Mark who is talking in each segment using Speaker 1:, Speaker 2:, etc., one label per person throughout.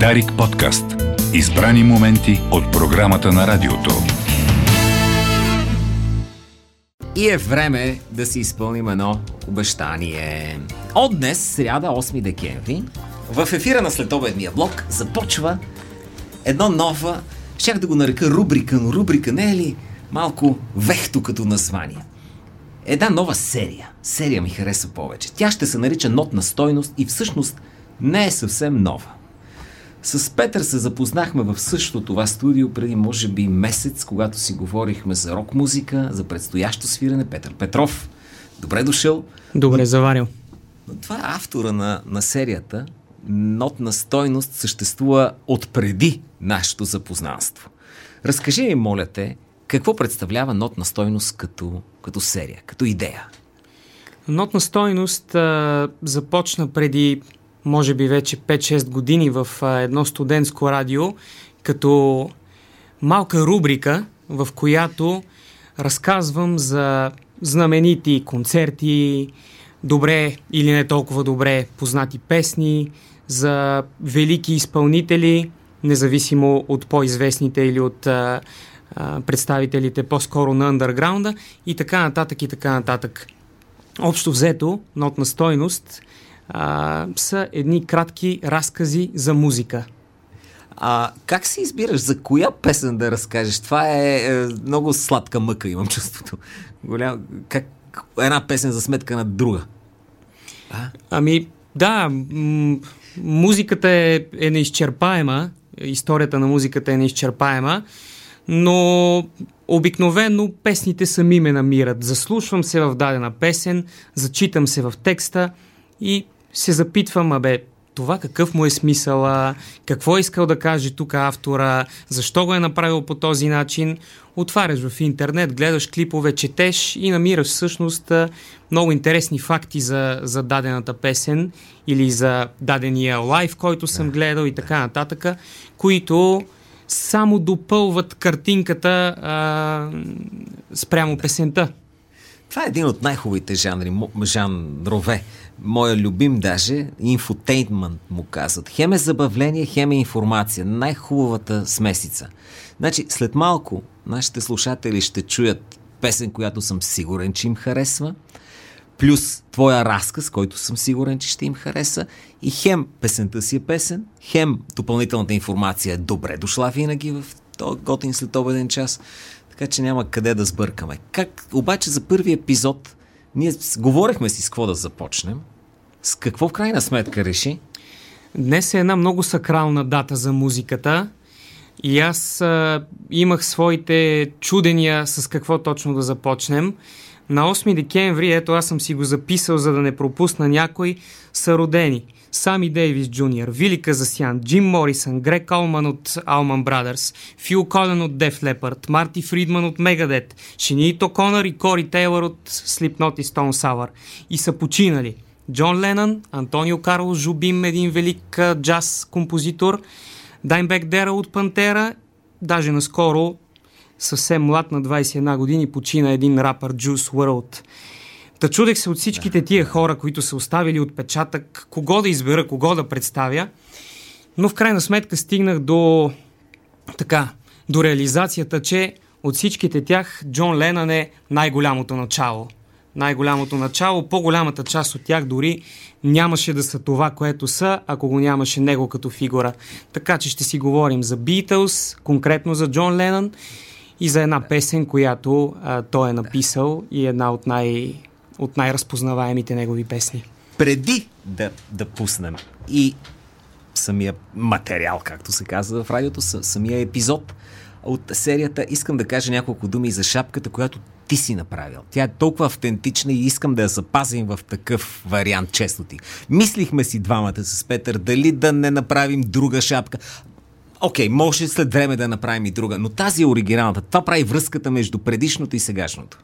Speaker 1: Дарик подкаст. Избрани моменти от програмата на радиото.
Speaker 2: И е време да си изпълним едно обещание. От днес, сряда, 8 декември, в ефира на следобедния блок започва едно нова, щях да го нарека рубрика, но рубрика не е ли малко вехто като название? Една нова серия. Серия ми хареса повече. Тя ще се нарича Нотна стойност и всъщност не е съвсем нова. С Петър се запознахме в същото това студио преди може би месец, когато си говорихме за рок музика, за предстоящо свирене. Петър Петров, добре дошъл.
Speaker 3: Добре заварил.
Speaker 2: Но това е автора на, на серията. Нотна стойност съществува отпреди нашето запознанство. Разкажи ми, моля те, какво представлява нотна стойност като, като серия, като идея?
Speaker 3: Нотна стойност а, започна преди, може би вече 5-6 години в едно студентско радио, като малка рубрика, в която разказвам за знаменити концерти, добре или не толкова добре познати песни, за велики изпълнители, независимо от по-известните или от представителите по-скоро на андерграунда и така нататък и така нататък. Общо взето, нотна стойност а, са едни кратки разкази за музика.
Speaker 2: А как си избираш за коя песен да разкажеш? Това е, е много сладка мъка, имам чувството. Голям, как, една песен за сметка на друга.
Speaker 3: А? Ами, да, м- музиката е, е неизчерпаема, историята на музиката е неизчерпаема, но обикновено песните сами ме намират. Заслушвам се в дадена песен, зачитам се в текста и се запитвам, абе, това какъв му е смисъла, какво е искал да каже тук автора, защо го е направил по този начин. Отваряш в интернет, гледаш клипове, четеш и намираш всъщност много интересни факти за, за дадената песен или за дадения лайв, който съм гледал и така нататък, които само допълват картинката а, спрямо песента.
Speaker 2: Това е един от най-хубавите жанри, жанрове. Моя любим даже, инфотейнмент му казват. Хем е забавление, хем е информация. Най-хубавата смесица. Значи, след малко нашите слушатели ще чуят песен, която съм сигурен, че им харесва, плюс твоя разказ, който съм сигурен, че ще им хареса. И хем песента си е песен, хем допълнителната информация е добре дошла винаги в този готин след обеден час. Така че няма къде да сбъркаме. Как обаче за първи епизод ние говорихме си с какво да започнем. С какво в крайна сметка реши?
Speaker 3: Днес е една много сакрална дата за музиката. И аз а, имах своите чудения с какво точно да започнем. На 8 декември, ето аз съм си го записал, за да не пропусна някой, са родени Сами Дейвис Джуниор, Вили Казасян, Джим Морисън, Грек Олман от Алман Брадърс, Фил Колен от Деф Лепард, Марти Фридман от Мегадет, Шинито Конър и Кори Тейлър от Slipknot и Stone Sour. И са починали Джон Ленън, Антонио Карло Жубим, един велик джаз композитор, Даймбек Дера от Пантера, даже наскоро съвсем млад на 21 години почина един рапър Juice WRLD. Та чудех се от всичките тия хора, които са оставили отпечатък, кого да избера, кого да представя. Но в крайна сметка стигнах до така, до реализацията, че от всичките тях Джон Ленън е най-голямото начало. Най-голямото начало, по-голямата част от тях дори нямаше да са това, което са, ако го нямаше него като фигура. Така че ще си говорим за Beatles, конкретно за Джон Ленън и за една песен, която а, той е написал и една от най- от най-разпознаваемите негови песни.
Speaker 2: Преди да, да пуснем и самия материал, както се казва в радиото, самия епизод от серията, искам да кажа няколко думи за шапката, която ти си направил. Тя е толкова автентична и искам да я запазим в такъв вариант, често ти. Мислихме си двамата с Петър дали да не направим друга шапка. Окей, okay, може след време да направим и друга, но тази е оригиналната. Това прави връзката между предишното и сегашното.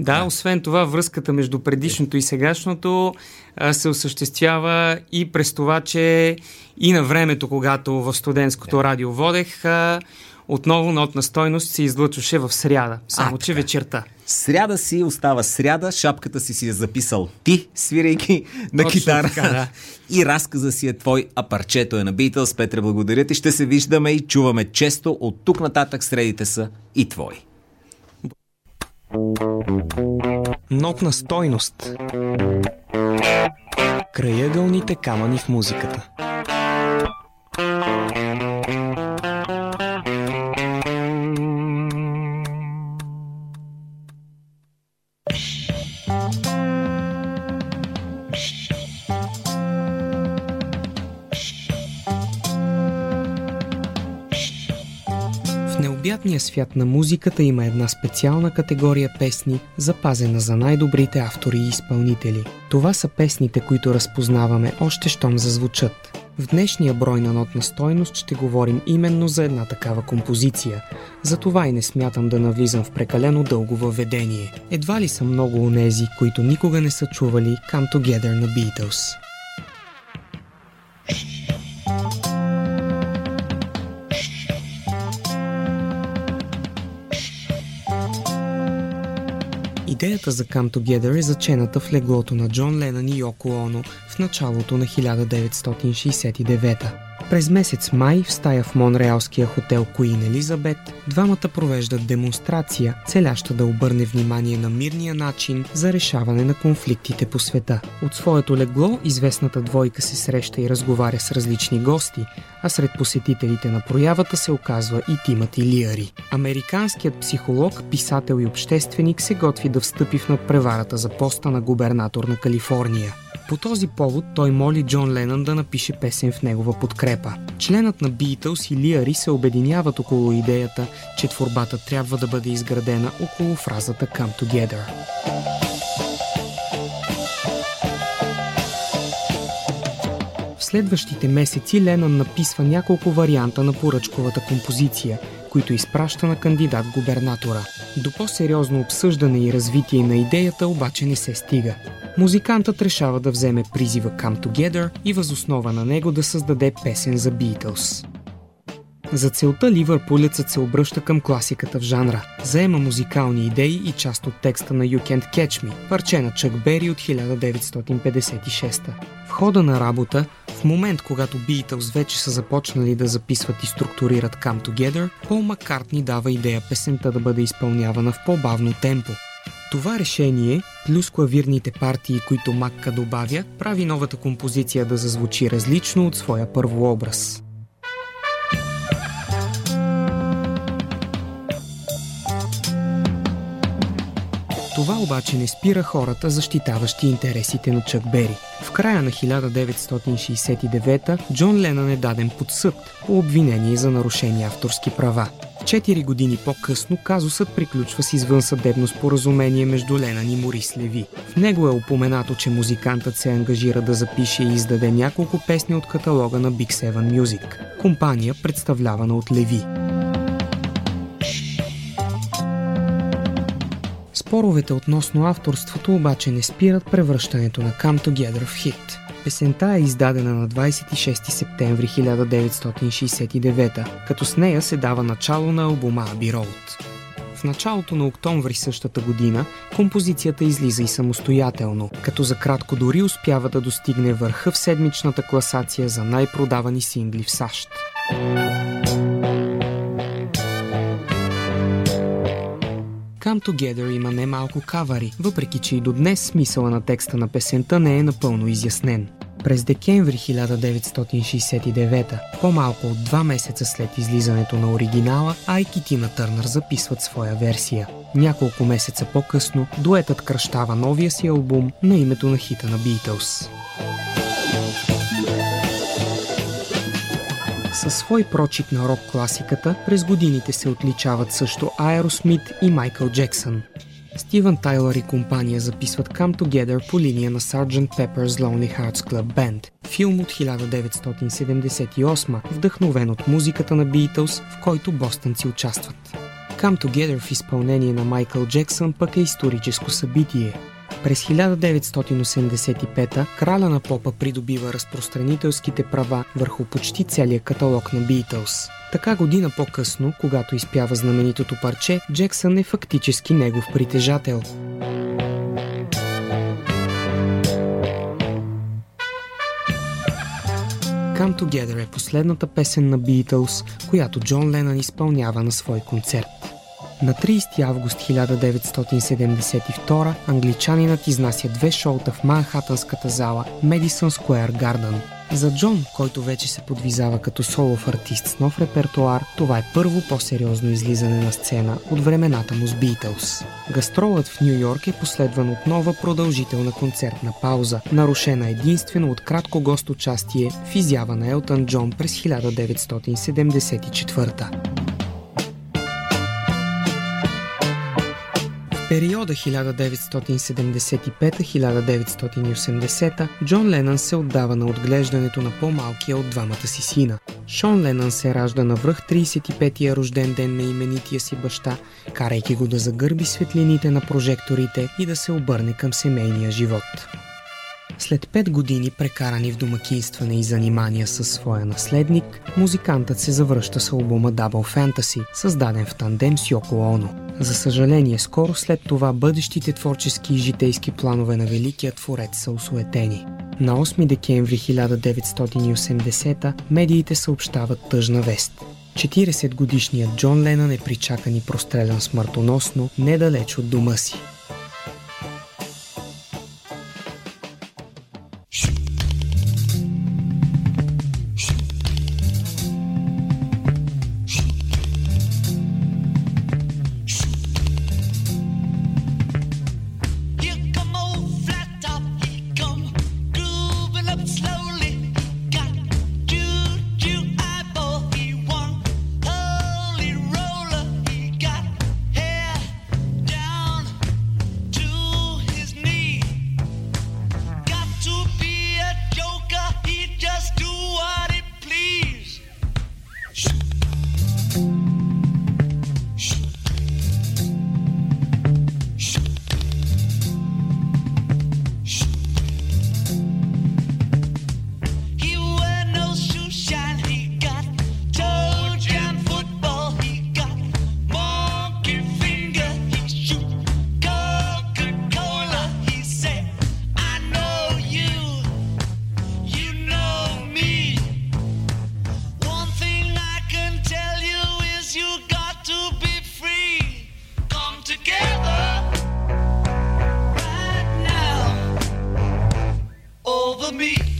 Speaker 4: Да, освен това, връзката между предишното и сегашното а, се осъществява и през това, че и на времето, когато в студентското радио водех, а, отново нотна стойност се излъчваше в сряда, само а, че така. вечерта.
Speaker 2: Сряда си остава сряда, шапката си си е записал ти, свирейки на Точно китара. Така, да. И разказа си е твой, а парчето е на Beatles. Петре, благодаря ти. Ще се виждаме и чуваме често. От тук нататък средите са и твои.
Speaker 3: Нотна стойност. Краягълните камъни в музиката. Необятния свят на музиката има една специална категория песни, запазена за най-добрите автори и изпълнители. Това са песните, които разпознаваме още щом зазвучат. В днешния брой на нотна стойност ще говорим именно за една такава композиция. Затова и не смятам да навлизам в прекалено дълго въведение. Едва ли са много онези, които никога не са чували Come Together на Beatles. Идеята за Come Together е зачената в леглото на Джон Ленън и Йоко Оно в началото на 1969 през месец май в стая в монреалския хотел Куин Елизабет двамата провеждат демонстрация, целяща да обърне внимание на мирния начин за решаване на конфликтите по света. От своето легло известната двойка се среща и разговаря с различни гости, а сред посетителите на проявата се оказва и Тимът Лиари. Американският психолог, писател и общественик се готви да встъпи в надпреварата за поста на губернатор на Калифорния. По този повод той моли Джон Ленън да напише песен в негова подкрепа. Членът на Beatles и Лиари се обединяват около идеята, че творбата трябва да бъде изградена около фразата Come Together. В следващите месеци Ленън написва няколко варианта на поръчковата композиция, които изпраща на кандидат-губернатора. До по-сериозно обсъждане и развитие на идеята обаче не се стига. Музикантът решава да вземе призива Come Together и възоснова на него да създаде песен за Beatles. За целта Ливърпулецът се обръща към класиката в жанра. Заема музикални идеи и част от текста на You Can't Catch Me, парче на Чък Бери от 1956. В хода на работа, в момент когато Beatles вече са започнали да записват и структурират Come Together, Пол Маккартни дава идея песента да бъде изпълнявана в по-бавно темпо. Това решение, плюс клавирните партии, които Макка добавя, прави новата композиция да зазвучи различно от своя първообраз. Това обаче не спира хората, защитаващи интересите на Чък Бери. В края на 1969 Джон Ленън е даден под съд по обвинение за нарушени авторски права. Четири години по-късно казусът приключва с извънсъдебно споразумение между Ленън и Морис Леви. В него е упоменато, че музикантът се ангажира да запише и издаде няколко песни от каталога на Big Seven Music, компания представлявана от Леви. Споровете относно авторството обаче не спират превръщането на Come Together в хит. Песента е издадена на 26 септември 1969, като с нея се дава начало на албума Abbey Road. В началото на октомври същата година композицията излиза и самостоятелно, като за кратко дори успява да достигне върха в седмичната класация за най-продавани сингли в САЩ. Come Together има немалко кавари, въпреки че и до днес смисъла на текста на песента не е напълно изяснен. През декември 1969, по-малко от два месеца след излизането на оригинала, Айк и Тина Търнър записват своя версия. Няколко месеца по-късно, дуетът кръщава новия си албум на името на хита на Beatles. Със свой прочит на рок-класиката през годините се отличават също Aerosmith и Майкъл Джексън. Стивън Тайлър и компания записват Come Together по линия на Sgt. Pepper's Lonely Hearts Club Band, филм от 1978, вдъхновен от музиката на Beatles, в който бостънци участват. Come Together в изпълнение на Майкъл Джексън пък е историческо събитие. През 1985 краля на попа придобива разпространителските права върху почти целия каталог на Beatles. Така година по-късно, когато изпява знаменитото парче, Джексън е фактически негов притежател. Come Together е последната песен на Beatles, която Джон Ленън изпълнява на свой концерт. На 30 август 1972 англичанинът изнася две шоута в Манхатънската зала Madison Square Garden. За Джон, който вече се подвизава като солов артист с нов репертуар, това е първо по-сериозно излизане на сцена от времената му с Beatles. Гастролът в Нью Йорк е последван от нова продължителна концертна пауза, нарушена единствено от кратко гост участие в изява на Елтън Джон през 1974 периода 1975-1980 Джон Ленън се отдава на отглеждането на по-малкия от двамата си сина. Шон Ленън се ражда на връх 35-я рожден ден на именития си баща, карайки го да загърби светлините на прожекторите и да се обърне към семейния живот. След пет години прекарани в домакинстване и занимания със своя наследник, музикантът се завръща с албума Double Fantasy, създаден в тандем с Йоко Оно. За съжаление, скоро след това бъдещите творчески и житейски планове на великият творец са осуетени. На 8 декември 1980 медиите съобщават тъжна вест. 40 годишният Джон Ленън е причакан и прострелян смъртоносно недалеч от дома си.
Speaker 1: over me.